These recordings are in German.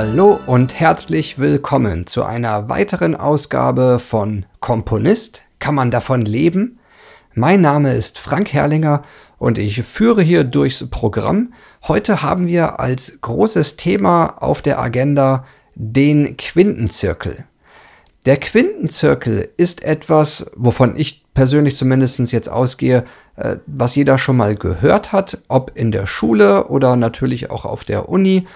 Hallo und herzlich willkommen zu einer weiteren Ausgabe von Komponist. Kann man davon leben? Mein Name ist Frank Herrlinger und ich führe hier durchs Programm. Heute haben wir als großes Thema auf der Agenda den Quintenzirkel. Der Quintenzirkel ist etwas, wovon ich persönlich zumindest jetzt ausgehe, äh, was jeder schon mal gehört hat, ob in der Schule oder natürlich auch auf der Uni.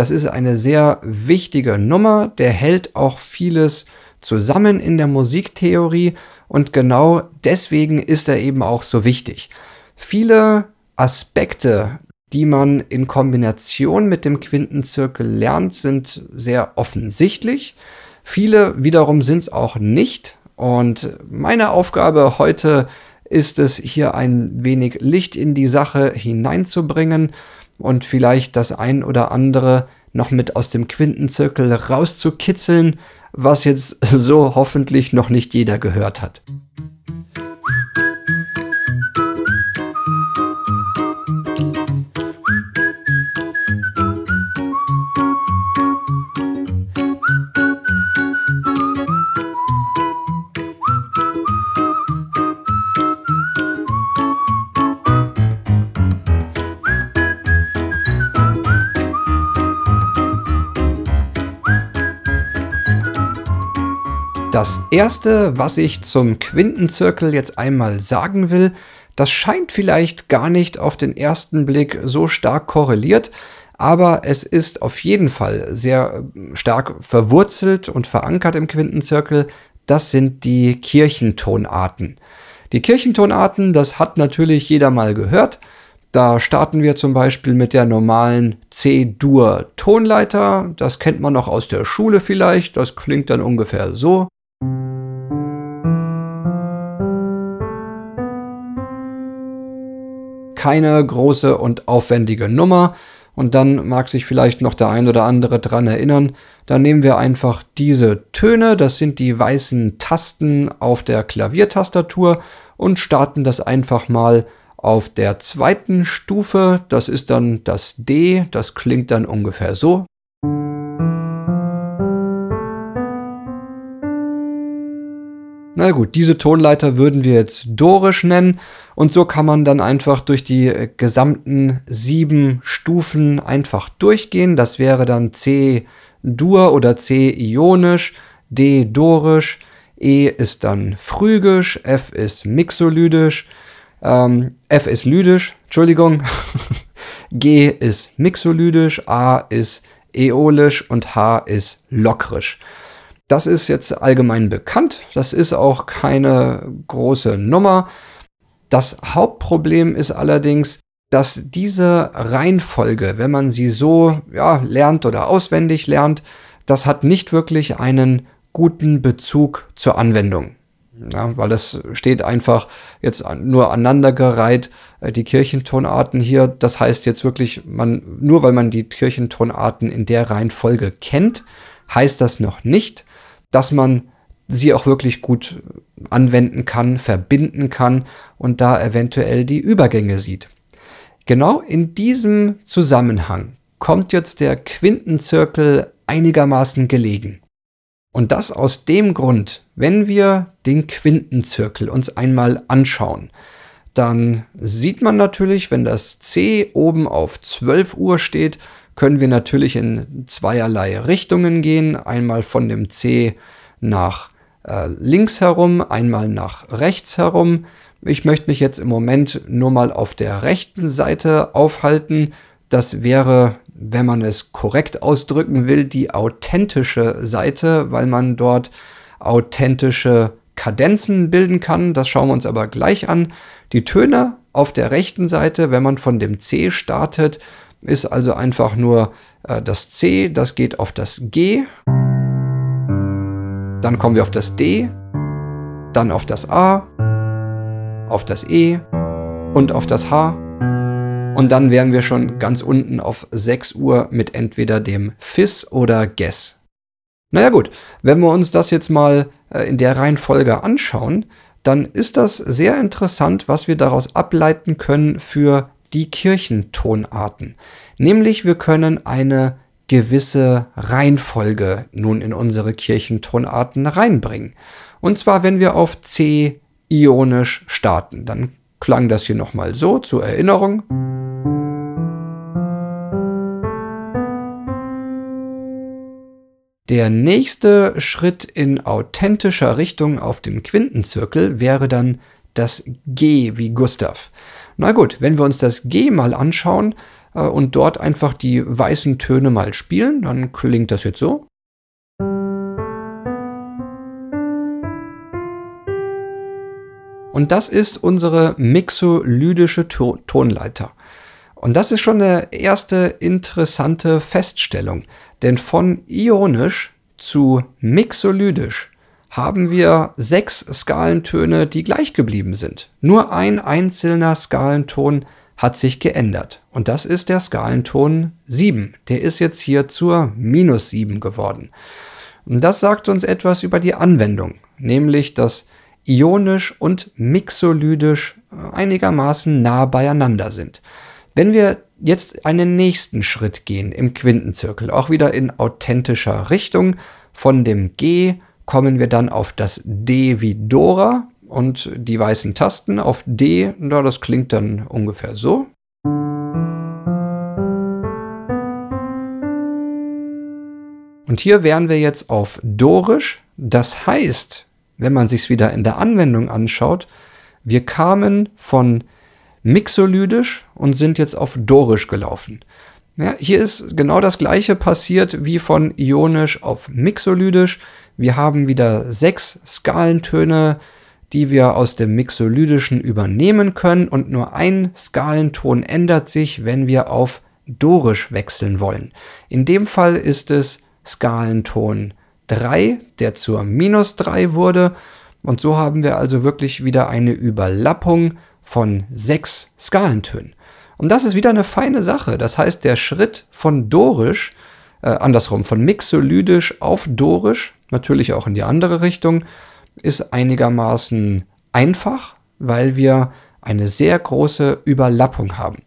Das ist eine sehr wichtige Nummer, der hält auch vieles zusammen in der Musiktheorie und genau deswegen ist er eben auch so wichtig. Viele Aspekte, die man in Kombination mit dem Quintenzirkel lernt, sind sehr offensichtlich. Viele wiederum sind es auch nicht. Und meine Aufgabe heute ist es, hier ein wenig Licht in die Sache hineinzubringen und vielleicht das ein oder andere noch mit aus dem Quintenzirkel rauszukitzeln, was jetzt so hoffentlich noch nicht jeder gehört hat. Das erste, was ich zum Quintenzirkel jetzt einmal sagen will, das scheint vielleicht gar nicht auf den ersten Blick so stark korreliert, aber es ist auf jeden Fall sehr stark verwurzelt und verankert im Quintenzirkel. Das sind die Kirchentonarten. Die Kirchentonarten, das hat natürlich jeder mal gehört. Da starten wir zum Beispiel mit der normalen C-Dur-Tonleiter. Das kennt man noch aus der Schule vielleicht. Das klingt dann ungefähr so. Keine große und aufwendige Nummer. Und dann mag sich vielleicht noch der ein oder andere dran erinnern. Dann nehmen wir einfach diese Töne, das sind die weißen Tasten auf der Klaviertastatur und starten das einfach mal auf der zweiten Stufe. Das ist dann das D, das klingt dann ungefähr so. Na gut, diese Tonleiter würden wir jetzt dorisch nennen und so kann man dann einfach durch die äh, gesamten sieben Stufen einfach durchgehen. Das wäre dann C Dur oder C Ionisch, D Dorisch, E ist dann Phrygisch, F ist Mixolydisch, ähm, F ist Lydisch, Entschuldigung, G ist Mixolydisch, A ist Äolisch und H ist Lokrisch. Das ist jetzt allgemein bekannt. Das ist auch keine große Nummer. Das Hauptproblem ist allerdings, dass diese Reihenfolge, wenn man sie so ja, lernt oder auswendig lernt, das hat nicht wirklich einen guten Bezug zur Anwendung. Ja, weil es steht einfach jetzt nur aneinandergereiht, äh, die Kirchentonarten hier. Das heißt jetzt wirklich, man, nur weil man die Kirchentonarten in der Reihenfolge kennt, heißt das noch nicht, dass man sie auch wirklich gut anwenden kann, verbinden kann und da eventuell die Übergänge sieht. Genau in diesem Zusammenhang kommt jetzt der Quintenzirkel einigermaßen gelegen. Und das aus dem Grund, wenn wir den Quintenzirkel uns einmal anschauen, dann sieht man natürlich, wenn das C oben auf 12 Uhr steht, können wir natürlich in zweierlei Richtungen gehen. Einmal von dem C nach äh, links herum, einmal nach rechts herum. Ich möchte mich jetzt im Moment nur mal auf der rechten Seite aufhalten. Das wäre, wenn man es korrekt ausdrücken will, die authentische Seite, weil man dort authentische Kadenzen bilden kann. Das schauen wir uns aber gleich an. Die Töne auf der rechten Seite, wenn man von dem C startet, ist also einfach nur äh, das C, das geht auf das G. Dann kommen wir auf das D, dann auf das A, auf das E und auf das H. Und dann wären wir schon ganz unten auf 6 Uhr mit entweder dem Fis oder Guess. Naja gut, wenn wir uns das jetzt mal äh, in der Reihenfolge anschauen, dann ist das sehr interessant, was wir daraus ableiten können für die Kirchentonarten. Nämlich wir können eine gewisse Reihenfolge nun in unsere Kirchentonarten reinbringen. Und zwar, wenn wir auf C ionisch starten, dann klang das hier nochmal so zur Erinnerung. Der nächste Schritt in authentischer Richtung auf dem Quintenzirkel wäre dann das G wie Gustav. Na gut, wenn wir uns das G mal anschauen äh, und dort einfach die weißen Töne mal spielen, dann klingt das jetzt so. Und das ist unsere mixolydische to Tonleiter. Und das ist schon eine erste interessante Feststellung, denn von ionisch zu mixolydisch haben wir sechs Skalentöne, die gleich geblieben sind. Nur ein einzelner Skalenton hat sich geändert. Und das ist der Skalenton 7. Der ist jetzt hier zur minus 7 geworden. Und das sagt uns etwas über die Anwendung, nämlich dass ionisch und mixolydisch einigermaßen nah beieinander sind. Wenn wir jetzt einen nächsten Schritt gehen im Quintenzirkel, auch wieder in authentischer Richtung, von dem G kommen wir dann auf das D wie Dora und die weißen Tasten auf D, na, das klingt dann ungefähr so. Und hier wären wir jetzt auf Dorisch. Das heißt, wenn man sich wieder in der Anwendung anschaut, wir kamen von Mixolydisch und sind jetzt auf Dorisch gelaufen. Ja, hier ist genau das gleiche passiert wie von Ionisch auf Mixolydisch. Wir haben wieder sechs Skalentöne, die wir aus dem Mixolydischen übernehmen können und nur ein Skalenton ändert sich, wenn wir auf Dorisch wechseln wollen. In dem Fall ist es Skalenton 3, der zur minus 3 wurde. Und so haben wir also wirklich wieder eine Überlappung von sechs Skalentönen. Und das ist wieder eine feine Sache. Das heißt, der Schritt von Dorisch, äh, andersrum, von Mixolydisch auf Dorisch, natürlich auch in die andere Richtung, ist einigermaßen einfach, weil wir eine sehr große Überlappung haben.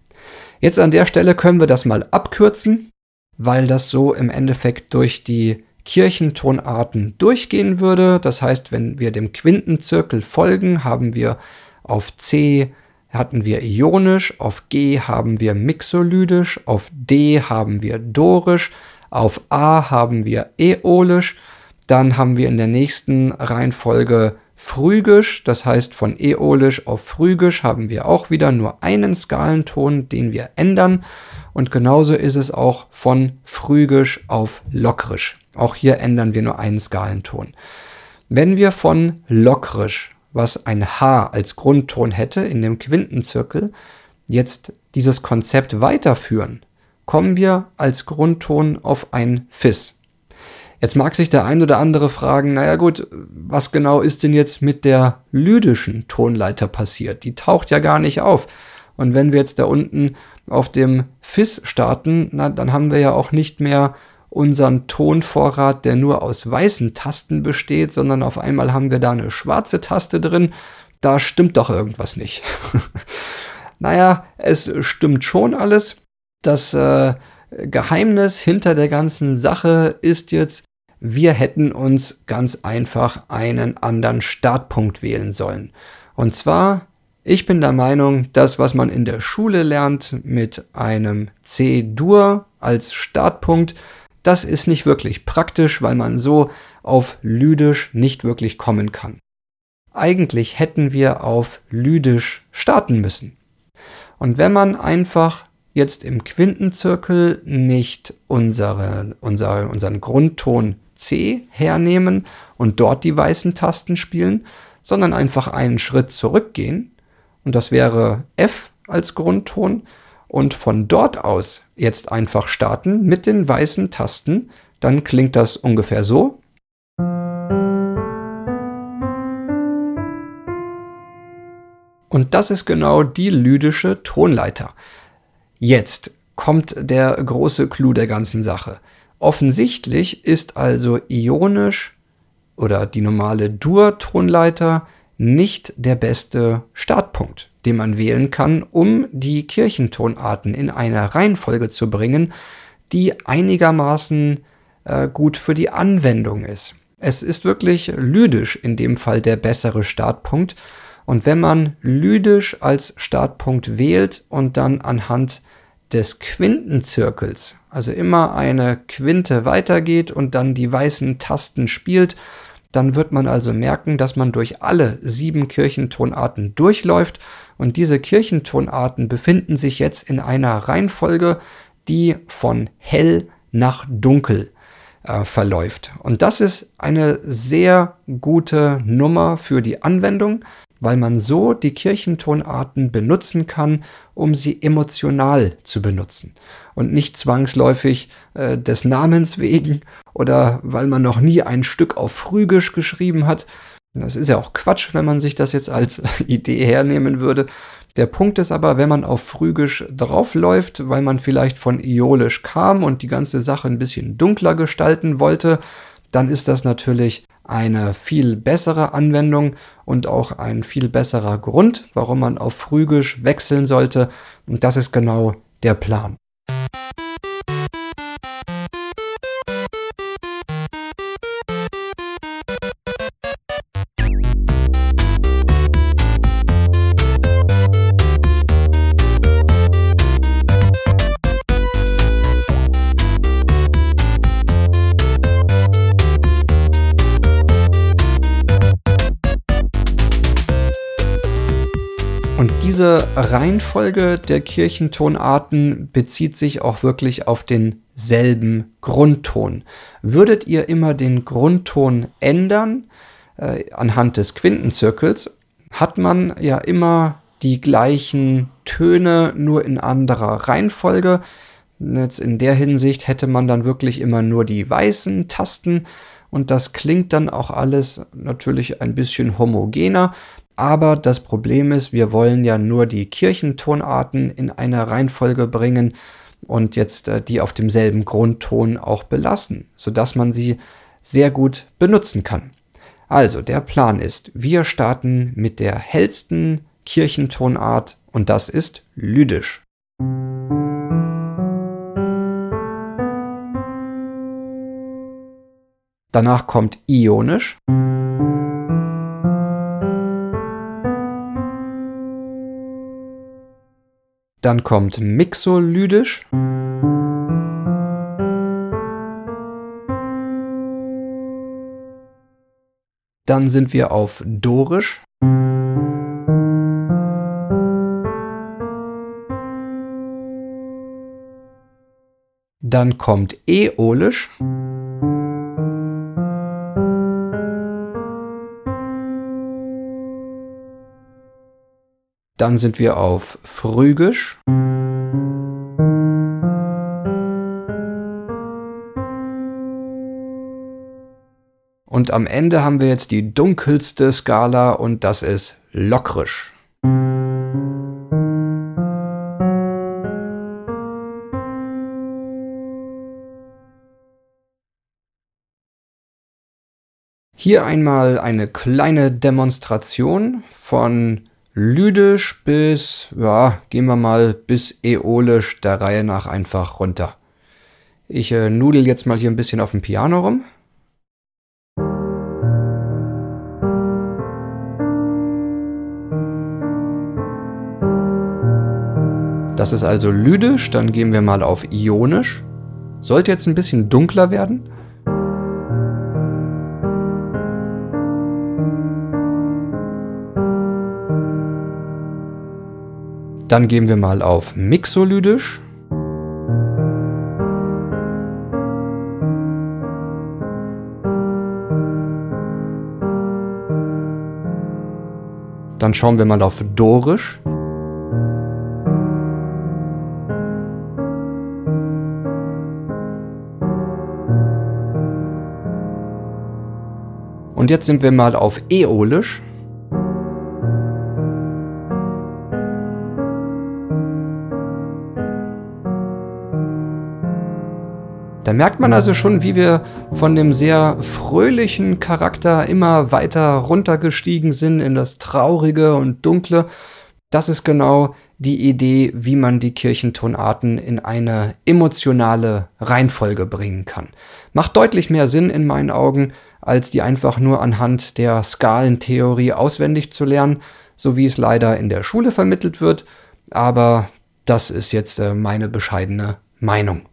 Jetzt an der Stelle können wir das mal abkürzen, weil das so im Endeffekt durch die Kirchentonarten durchgehen würde. Das heißt, wenn wir dem Quintenzirkel folgen, haben wir auf C hatten wir ionisch, auf G haben wir mixolydisch, auf D haben wir dorisch, auf A haben wir äolisch, dann haben wir in der nächsten Reihenfolge phrygisch, das heißt von äolisch auf phrygisch haben wir auch wieder nur einen Skalenton, den wir ändern und genauso ist es auch von phrygisch auf lockrisch. Auch hier ändern wir nur einen Skalenton. Wenn wir von lockrisch was ein H als Grundton hätte in dem Quintenzirkel, jetzt dieses Konzept weiterführen, kommen wir als Grundton auf ein Fis. Jetzt mag sich der ein oder andere fragen, naja gut, was genau ist denn jetzt mit der lydischen Tonleiter passiert? Die taucht ja gar nicht auf. Und wenn wir jetzt da unten auf dem Fis starten, na, dann haben wir ja auch nicht mehr unseren Tonvorrat, der nur aus weißen Tasten besteht, sondern auf einmal haben wir da eine schwarze Taste drin. Da stimmt doch irgendwas nicht. naja, es stimmt schon alles. Das äh, Geheimnis hinter der ganzen Sache ist jetzt, wir hätten uns ganz einfach einen anderen Startpunkt wählen sollen. Und zwar, ich bin der Meinung, das, was man in der Schule lernt mit einem C-Dur als Startpunkt, das ist nicht wirklich praktisch, weil man so auf Lydisch nicht wirklich kommen kann. Eigentlich hätten wir auf Lydisch starten müssen. Und wenn man einfach jetzt im Quintenzirkel nicht unsere, unsere, unseren Grundton C hernehmen und dort die weißen Tasten spielen, sondern einfach einen Schritt zurückgehen, und das wäre F als Grundton, und von dort aus jetzt einfach starten mit den weißen Tasten, dann klingt das ungefähr so. Und das ist genau die lydische Tonleiter. Jetzt kommt der große Clou der ganzen Sache. Offensichtlich ist also ionisch oder die normale Dur-Tonleiter nicht der beste Startpunkt den man wählen kann, um die Kirchentonarten in eine Reihenfolge zu bringen, die einigermaßen äh, gut für die Anwendung ist. Es ist wirklich lydisch in dem Fall der bessere Startpunkt. Und wenn man lydisch als Startpunkt wählt und dann anhand des Quintenzirkels, also immer eine Quinte weitergeht und dann die weißen Tasten spielt, dann wird man also merken, dass man durch alle sieben Kirchentonarten durchläuft. Und diese Kirchentonarten befinden sich jetzt in einer Reihenfolge, die von hell nach dunkel äh, verläuft. Und das ist eine sehr gute Nummer für die Anwendung, weil man so die Kirchentonarten benutzen kann, um sie emotional zu benutzen und nicht zwangsläufig äh, des Namens wegen oder weil man noch nie ein Stück auf Phrygisch geschrieben hat. Das ist ja auch Quatsch, wenn man sich das jetzt als Idee hernehmen würde. Der Punkt ist aber, wenn man auf Phrygisch draufläuft, weil man vielleicht von Iolisch kam und die ganze Sache ein bisschen dunkler gestalten wollte, dann ist das natürlich eine viel bessere Anwendung und auch ein viel besserer Grund, warum man auf Phrygisch wechseln sollte. Und das ist genau der Plan. Reihenfolge der Kirchentonarten bezieht sich auch wirklich auf denselben Grundton. Würdet ihr immer den Grundton ändern äh, anhand des Quintenzirkels, hat man ja immer die gleichen Töne, nur in anderer Reihenfolge. Jetzt in der Hinsicht hätte man dann wirklich immer nur die weißen Tasten und das klingt dann auch alles natürlich ein bisschen homogener. Aber das Problem ist, wir wollen ja nur die Kirchentonarten in eine Reihenfolge bringen und jetzt äh, die auf demselben Grundton auch belassen, sodass man sie sehr gut benutzen kann. Also der Plan ist, wir starten mit der hellsten Kirchentonart und das ist Lydisch. Danach kommt Ionisch. Dann kommt Mixolydisch. Dann sind wir auf Dorisch. Dann kommt Äolisch. Dann sind wir auf Phrygisch. Und am Ende haben wir jetzt die dunkelste Skala und das ist Lockrisch. Hier einmal eine kleine Demonstration von Lydisch bis, ja, gehen wir mal bis Äolisch der Reihe nach einfach runter. Ich äh, nudel jetzt mal hier ein bisschen auf dem Piano rum. Das ist also Lydisch, dann gehen wir mal auf Ionisch. Sollte jetzt ein bisschen dunkler werden. Dann gehen wir mal auf Mixolydisch. Dann schauen wir mal auf Dorisch. Und jetzt sind wir mal auf Äolisch. Merkt man also schon, wie wir von dem sehr fröhlichen Charakter immer weiter runtergestiegen sind in das Traurige und Dunkle. das ist genau die Idee, wie man die Kirchentonarten in eine emotionale Reihenfolge bringen kann. Macht deutlich mehr Sinn in meinen Augen, als die einfach nur anhand der Skalentheorie auswendig zu lernen, so wie es leider in der Schule vermittelt wird. Aber das ist jetzt äh, meine bescheidene Meinung.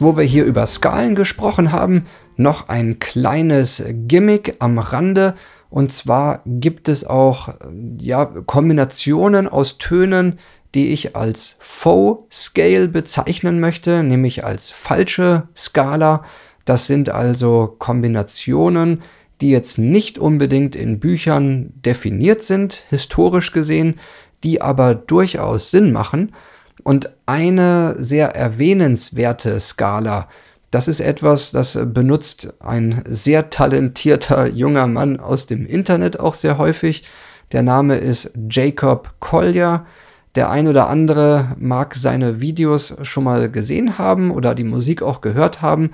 Wo wir hier über Skalen gesprochen haben, noch ein kleines Gimmick am Rande. Und zwar gibt es auch ja, Kombinationen aus Tönen, die ich als Faux Scale bezeichnen möchte, nämlich als falsche Skala. Das sind also Kombinationen, die jetzt nicht unbedingt in Büchern definiert sind, historisch gesehen, die aber durchaus Sinn machen. Und eine sehr erwähnenswerte Skala, das ist etwas, das benutzt ein sehr talentierter junger Mann aus dem Internet auch sehr häufig. Der Name ist Jacob Collier. Der ein oder andere mag seine Videos schon mal gesehen haben oder die Musik auch gehört haben.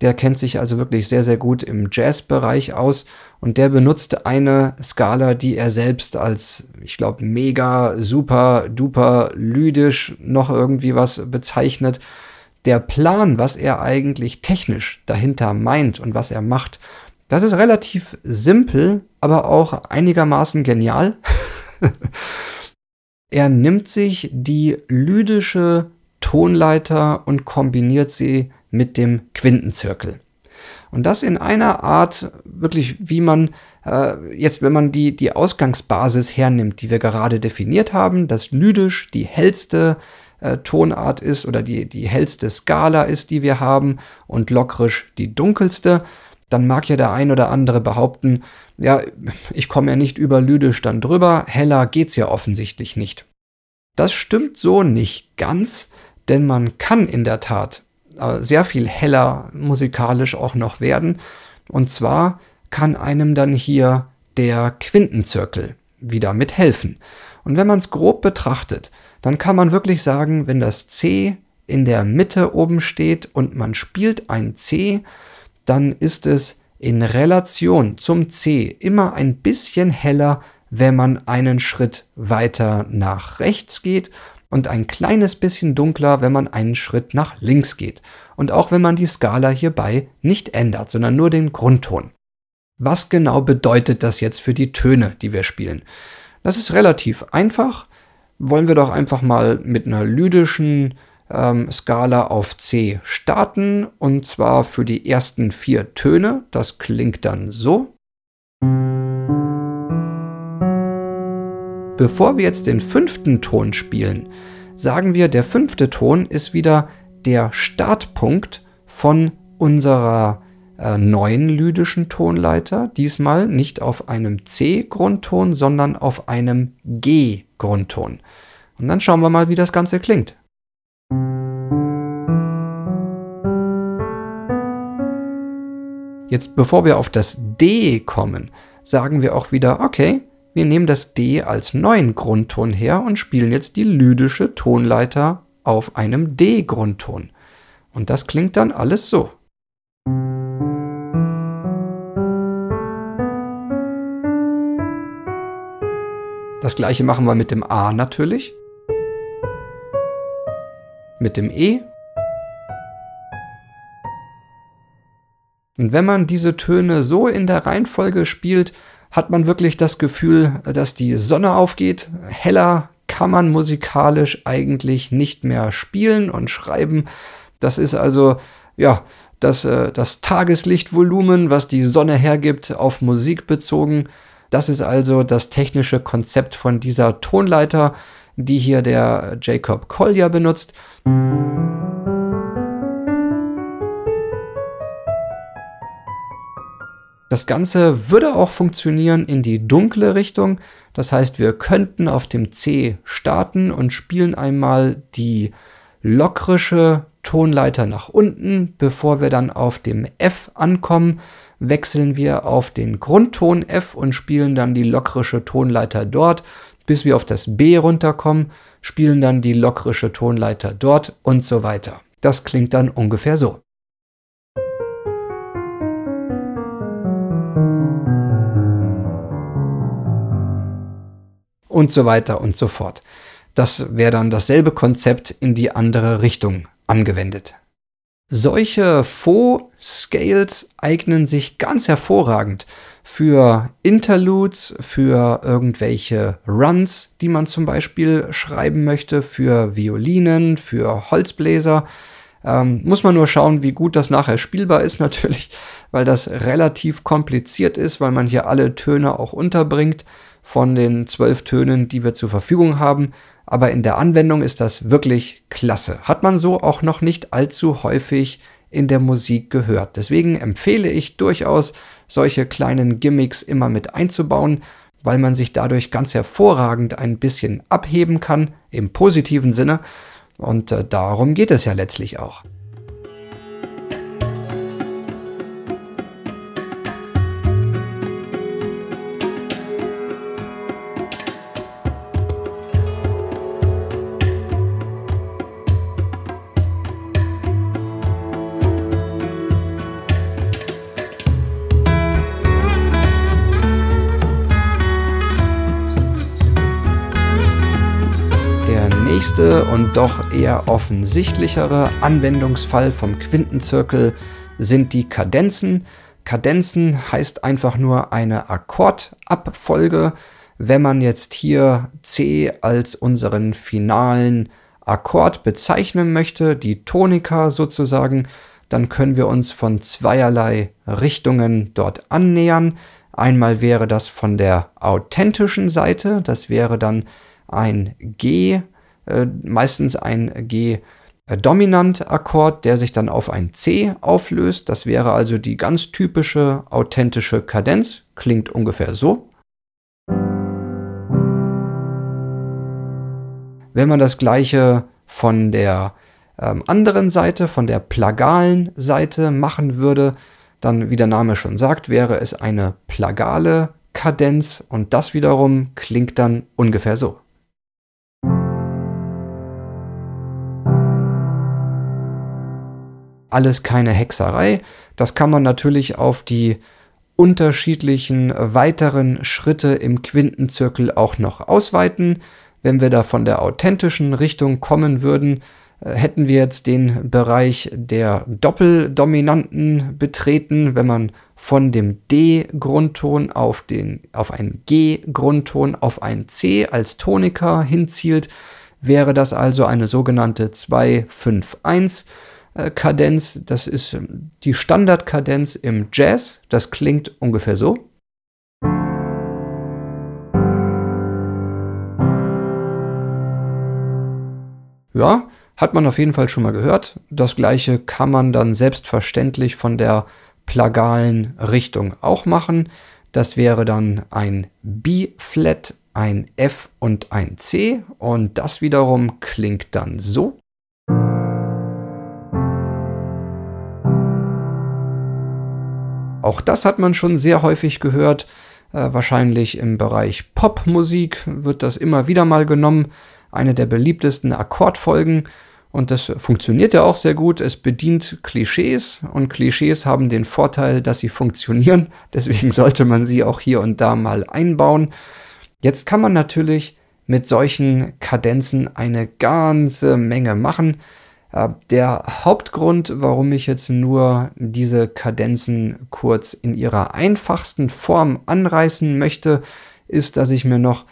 Der kennt sich also wirklich sehr, sehr gut im Jazz-Bereich aus und der benutzt eine Skala, die er selbst als, ich glaube, mega, super, duper, lydisch noch irgendwie was bezeichnet. Der Plan, was er eigentlich technisch dahinter meint und was er macht, das ist relativ simpel, aber auch einigermaßen genial. er nimmt sich die lydische Tonleiter und kombiniert sie mit dem Quintenzirkel. Und das in einer Art, wirklich, wie man äh, jetzt, wenn man die, die Ausgangsbasis hernimmt, die wir gerade definiert haben, dass lydisch die hellste äh, Tonart ist oder die, die hellste Skala ist, die wir haben, und lockrisch die dunkelste, dann mag ja der ein oder andere behaupten, ja, ich komme ja nicht über lydisch dann drüber, heller geht's ja offensichtlich nicht. Das stimmt so nicht ganz, denn man kann in der Tat sehr viel heller musikalisch auch noch werden. Und zwar kann einem dann hier der Quintenzirkel wieder mithelfen. Und wenn man es grob betrachtet, dann kann man wirklich sagen, wenn das C in der Mitte oben steht und man spielt ein C, dann ist es in Relation zum C immer ein bisschen heller, wenn man einen Schritt weiter nach rechts geht und ein kleines bisschen dunkler, wenn man einen Schritt nach links geht. Und auch wenn man die Skala hierbei nicht ändert, sondern nur den Grundton. Was genau bedeutet das jetzt für die Töne, die wir spielen? Das ist relativ einfach. Wollen wir doch einfach mal mit einer lydischen ähm, Skala auf C starten. Und zwar für die ersten vier Töne. Das klingt dann so. Bevor wir jetzt den fünften Ton spielen, sagen wir, der fünfte Ton ist wieder der Startpunkt von unserer äh, neuen lydischen Tonleiter. Diesmal nicht auf einem C-Grundton, sondern auf einem G-Grundton. Und dann schauen wir mal, wie das Ganze klingt. Jetzt, bevor wir auf das D kommen, sagen wir auch wieder, okay, wir nehmen das D als neuen Grundton her und spielen jetzt die lydische Tonleiter auf einem D-Grundton. Und das klingt dann alles so. Das gleiche machen wir mit dem A natürlich. Mit dem E. Und wenn man diese Töne so in der Reihenfolge spielt, hat man wirklich das Gefühl, dass die Sonne aufgeht. Heller kann man musikalisch eigentlich nicht mehr spielen und schreiben. Das ist also, ja, das, äh, das Tageslichtvolumen, was die Sonne hergibt, auf Musik bezogen. Das ist also das technische Konzept von dieser Tonleiter, die hier der Jacob Collier benutzt. Das Ganze würde auch funktionieren in die dunkle Richtung. Das heißt, wir könnten auf dem C starten und spielen einmal die lockrische Tonleiter nach unten. Bevor wir dann auf dem F ankommen, wechseln wir auf den Grundton F und spielen dann die lockrische Tonleiter dort, bis wir auf das B runterkommen, spielen dann die lockrische Tonleiter dort und so weiter. Das klingt dann ungefähr so. Und so weiter und so fort. Das wäre dann dasselbe Konzept in die andere Richtung angewendet. Solche Faux-Scales eignen sich ganz hervorragend für Interludes, für irgendwelche Runs, die man zum Beispiel schreiben möchte, für Violinen, für Holzbläser. Ähm, muss man nur schauen, wie gut das nachher spielbar ist, natürlich, weil das relativ kompliziert ist, weil man hier alle Töne auch unterbringt von den zwölf Tönen, die wir zur Verfügung haben. Aber in der Anwendung ist das wirklich klasse. Hat man so auch noch nicht allzu häufig in der Musik gehört. Deswegen empfehle ich durchaus, solche kleinen Gimmicks immer mit einzubauen, weil man sich dadurch ganz hervorragend ein bisschen abheben kann, im positiven Sinne. Und äh, darum geht es ja letztlich auch. Nächste und doch eher offensichtlichere Anwendungsfall vom Quintenzirkel sind die Kadenzen. Kadenzen heißt einfach nur eine Akkordabfolge. Wenn man jetzt hier C als unseren finalen Akkord bezeichnen möchte, die Tonika sozusagen, dann können wir uns von zweierlei Richtungen dort annähern. Einmal wäre das von der authentischen Seite, das wäre dann ein G äh, meistens ein G-Dominant-Akkord, der sich dann auf ein C auflöst. Das wäre also die ganz typische authentische Kadenz. Klingt ungefähr so. Wenn man das gleiche von der ähm, anderen Seite, von der plagalen Seite machen würde, dann, wie der Name schon sagt, wäre es eine plagale Kadenz und das wiederum klingt dann ungefähr so. Alles keine Hexerei. Das kann man natürlich auf die unterschiedlichen weiteren Schritte im Quintenzirkel auch noch ausweiten. Wenn wir da von der authentischen Richtung kommen würden, äh, hätten wir jetzt den Bereich der Doppeldominanten betreten. Wenn man von dem D-Grundton auf, den, auf einen G-Grundton auf ein C als Tonika hinzielt, wäre das also eine sogenannte 2-5-1. Äh, Kadenz. Das ist ähm, die Standardkadenz im Jazz. Das klingt ungefähr so. Ja, hat man auf jeden Fall schon mal gehört. Das gleiche kann man dann selbstverständlich von der plagalen Richtung auch machen. Das wäre dann ein B-Flat, ein F und ein C. Und das wiederum klingt dann so. Auch das hat man schon sehr häufig gehört. Äh, wahrscheinlich im Bereich Popmusik wird das immer wieder mal genommen. Eine der beliebtesten Akkordfolgen. Und das funktioniert ja auch sehr gut. Es bedient Klischees und Klischees haben den Vorteil, dass sie funktionieren. Deswegen sollte man sie auch hier und da mal einbauen. Jetzt kann man natürlich mit solchen Kadenzen eine ganze Menge machen. Äh, der Hauptgrund, warum ich jetzt nur diese Kadenzen kurz in ihrer einfachsten Form anreißen möchte, ist, dass ich mir noch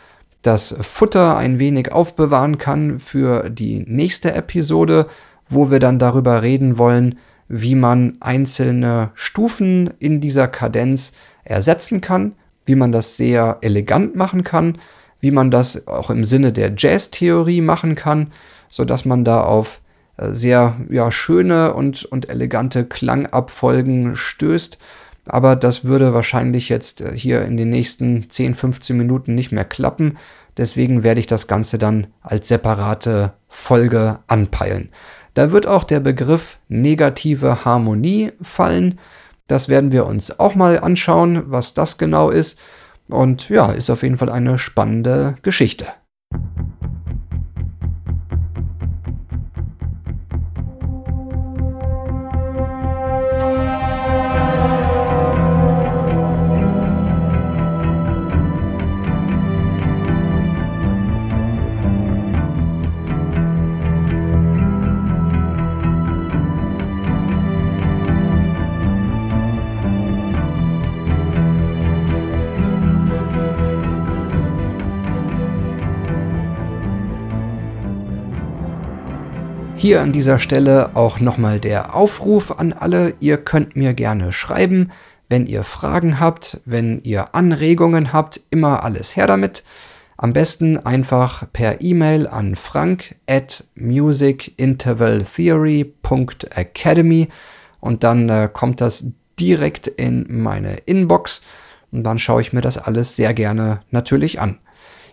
das Futter ein wenig aufbewahren kann für die nächste Episode, wo wir dann darüber reden wollen, wie man einzelne Stufen in dieser Kadenz ersetzen kann, wie man das sehr elegant machen kann, wie man das auch im Sinne der Jazz-Theorie machen kann, sodass man da auf sehr ja, schöne und, und elegante Klangabfolgen stößt. Aber das würde wahrscheinlich jetzt äh, hier in den nächsten 10, 15 Minuten nicht mehr klappen. Deswegen werde ich das Ganze dann als separate Folge anpeilen. Da wird auch der Begriff negative Harmonie fallen. Das werden wir uns auch mal anschauen, was das genau ist. Und ja, ist auf jeden Fall eine spannende Geschichte. Hier an dieser Stelle auch nochmal der Aufruf an alle. Ihr könnt mir gerne schreiben, wenn ihr Fragen habt, wenn ihr Anregungen habt, immer alles her damit. Am besten einfach per E-Mail an frank at musicintervaltheory.academy und dann äh, kommt das direkt in meine Inbox und dann schaue ich mir das alles sehr gerne natürlich an.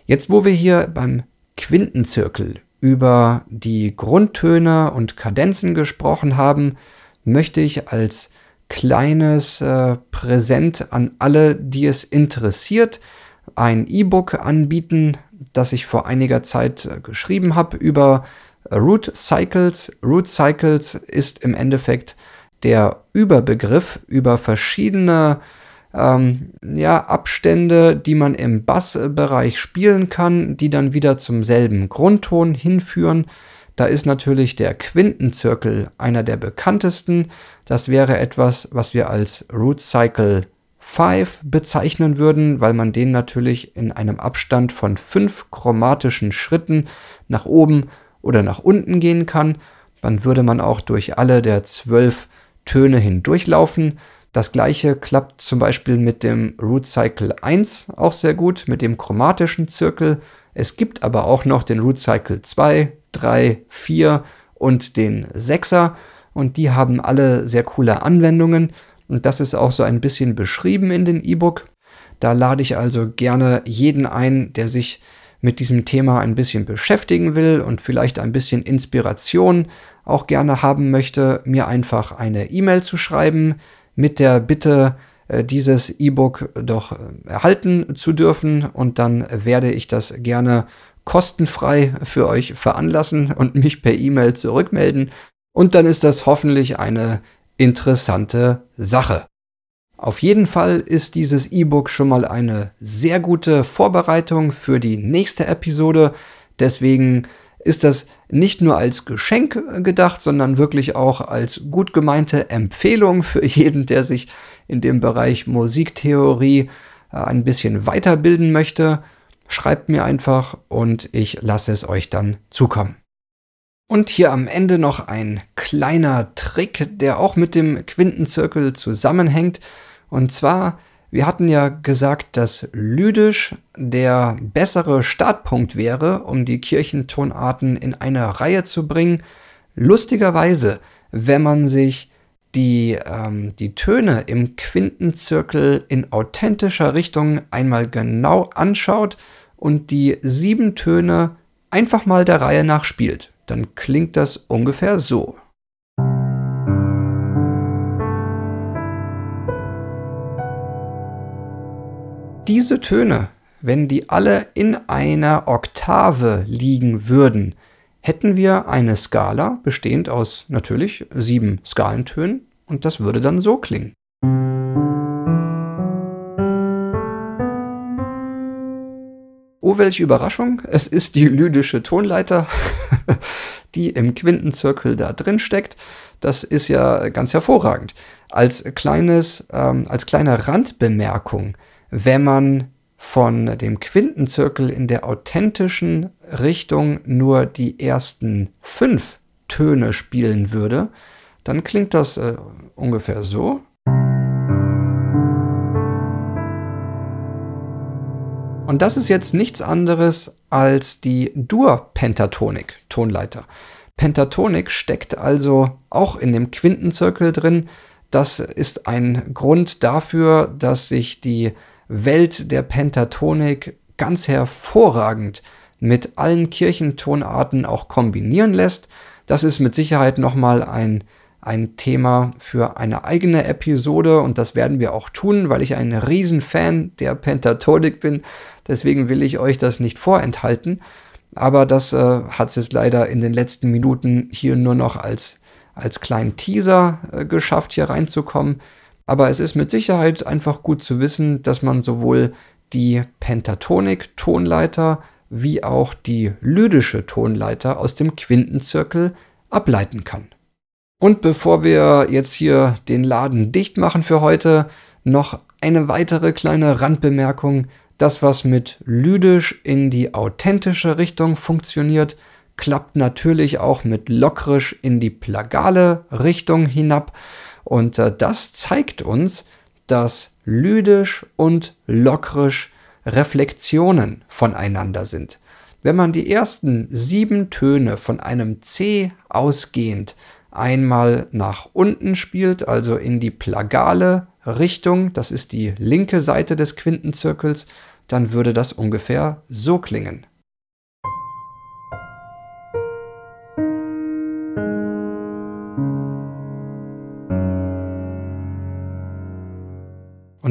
Jetzt, wo wir hier beim Quintenzirkel über die Grundtöne und Kadenzen gesprochen haben, möchte ich als kleines äh, Präsent an alle, die es interessiert, ein E-Book anbieten, das ich vor einiger Zeit äh, geschrieben habe über Root Cycles. Root Cycles ist im Endeffekt der Überbegriff über verschiedene ähm, ja, Abstände, die man im Bassbereich spielen kann, die dann wieder zum selben Grundton hinführen. Da ist natürlich der Quintenzirkel einer der bekanntesten. Das wäre etwas, was wir als Root Cycle 5 bezeichnen würden, weil man den natürlich in einem Abstand von fünf chromatischen Schritten nach oben oder nach unten gehen kann. Dann würde man auch durch alle der zwölf Töne hindurchlaufen. Das gleiche klappt zum Beispiel mit dem Root Cycle 1 auch sehr gut, mit dem chromatischen Zirkel. Es gibt aber auch noch den Root Cycle 2, 3, 4 und den 6er und die haben alle sehr coole Anwendungen und das ist auch so ein bisschen beschrieben in dem E-Book. Da lade ich also gerne jeden ein, der sich mit diesem Thema ein bisschen beschäftigen will und vielleicht ein bisschen Inspiration auch gerne haben möchte, mir einfach eine E-Mail zu schreiben mit der Bitte, äh, dieses E-Book doch äh, erhalten zu dürfen und dann werde ich das gerne kostenfrei für euch veranlassen und mich per E-Mail zurückmelden und dann ist das hoffentlich eine interessante Sache. Auf jeden Fall ist dieses E-Book schon mal eine sehr gute Vorbereitung für die nächste Episode. Deswegen ist das nicht nur als Geschenk gedacht, sondern wirklich auch als gut gemeinte Empfehlung für jeden, der sich in dem Bereich Musiktheorie äh, ein bisschen weiterbilden möchte. Schreibt mir einfach und ich lasse es euch dann zukommen. Und hier am Ende noch ein kleiner Trick, der auch mit dem Quintenzirkel zusammenhängt. Und zwar wir hatten ja gesagt, dass Lydisch der bessere Startpunkt wäre, um die Kirchentonarten in eine Reihe zu bringen. Lustigerweise, wenn man sich die, ähm, die Töne im Quintenzirkel in authentischer Richtung einmal genau anschaut und die sieben Töne einfach mal der Reihe nach spielt, dann klingt das ungefähr so. Diese Töne, wenn die alle in einer Oktave liegen würden, hätten wir eine Skala bestehend aus natürlich sieben Skalentönen und das würde dann so klingen. Oh, welche Überraschung! Es ist die lydische Tonleiter, die im Quintenzirkel da drin steckt. Das ist ja ganz hervorragend. Als kleines, ähm, als kleine Randbemerkung wenn man von dem Quintenzirkel in der authentischen Richtung nur die ersten fünf Töne spielen würde, dann klingt das äh, ungefähr so. Und das ist jetzt nichts anderes als die Dur-Pentatonik-Tonleiter. Pentatonik steckt also auch in dem Quintenzirkel drin. Das ist ein Grund dafür, dass sich die Welt der Pentatonik ganz hervorragend mit allen Kirchentonarten auch kombinieren lässt. Das ist mit Sicherheit nochmal ein ein Thema für eine eigene Episode und das werden wir auch tun, weil ich ein Riesenfan der Pentatonik bin. Deswegen will ich euch das nicht vorenthalten. Aber das äh, hat es jetzt leider in den letzten Minuten hier nur noch als, als kleinen Teaser äh, geschafft, hier reinzukommen. Aber es ist mit Sicherheit einfach gut zu wissen, dass man sowohl die Pentatonik-Tonleiter wie auch die lydische Tonleiter aus dem Quintenzirkel ableiten kann. Und bevor wir jetzt hier den Laden dicht machen für heute, noch eine weitere kleine Randbemerkung. Das, was mit lydisch in die authentische Richtung funktioniert, klappt natürlich auch mit lockrisch in die plagale Richtung hinab. Und äh, das zeigt uns, dass lydisch und lockrisch Reflexionen voneinander sind. Wenn man die ersten sieben Töne von einem C ausgehend einmal nach unten spielt, also in die plagale Richtung, das ist die linke Seite des Quintenzirkels, dann würde das ungefähr so klingen.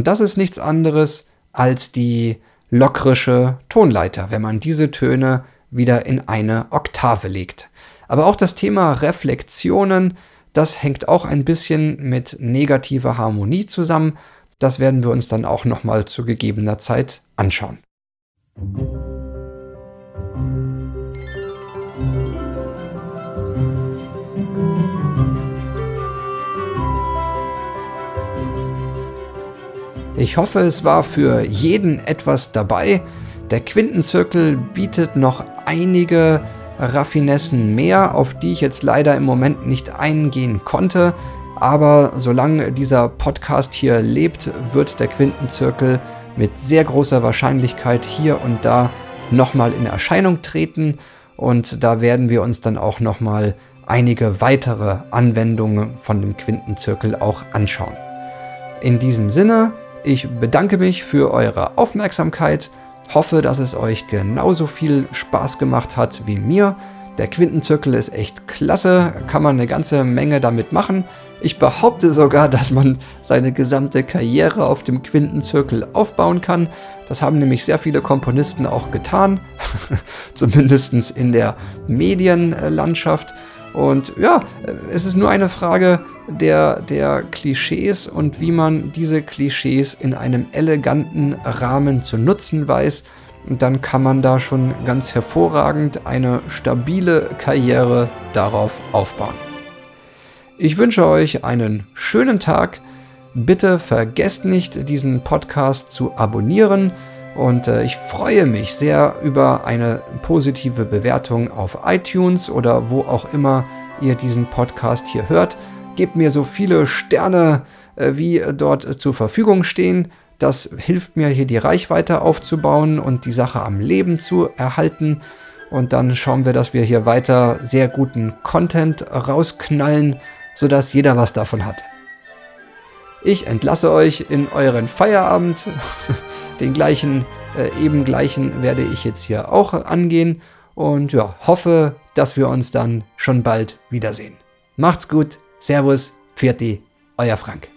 Das ist nichts anderes als die lockrische Tonleiter, wenn man diese Töne wieder in eine Oktave legt. Aber auch das Thema Reflexionen, das hängt auch ein bisschen mit negativer Harmonie zusammen. Das werden wir uns dann auch nochmal zu gegebener Zeit anschauen. Ich hoffe, es war für jeden etwas dabei. Der Quintenzirkel bietet noch einige Raffinessen mehr, auf die ich jetzt leider im Moment nicht eingehen konnte. Aber solange dieser Podcast hier lebt, wird der Quintenzirkel mit sehr großer Wahrscheinlichkeit hier und da nochmal in Erscheinung treten. Und da werden wir uns dann auch nochmal einige weitere Anwendungen von dem Quintenzirkel auch anschauen. In diesem Sinne, ich bedanke mich für eure Aufmerksamkeit Hoffe, dass es euch genauso viel Spaß gemacht hat wie mir. Der Quintenzirkel ist echt klasse, kann man eine ganze Menge damit machen. Ich behaupte sogar, dass man seine gesamte Karriere auf dem Quintenzirkel aufbauen kann. Das haben nämlich sehr viele Komponisten auch getan, zumindest in der Medienlandschaft. Und ja, es ist nur eine Frage der, der Klischees und wie man diese Klischees in einem eleganten Rahmen zu nutzen weiß. Dann kann man da schon ganz hervorragend eine stabile Karriere darauf aufbauen. Ich wünsche euch einen schönen Tag. Bitte vergesst nicht, diesen Podcast zu abonnieren und äh, ich freue mich sehr über eine positive Bewertung auf iTunes oder wo auch immer ihr diesen Podcast hier hört. Gebt mir so viele Sterne, äh, wie dort zur Verfügung stehen. Das hilft mir hier die Reichweite aufzubauen und die Sache am Leben zu erhalten. Und dann schauen wir, dass wir hier weiter sehr guten Content rausknallen, sodass jeder was davon hat. Ich entlasse euch in euren Feierabend. Den gleichen, äh, eben gleichen werde ich jetzt hier auch angehen und ja, hoffe, dass wir uns dann schon bald wiedersehen. Macht's gut, Servus, Pfirti, euer Frank.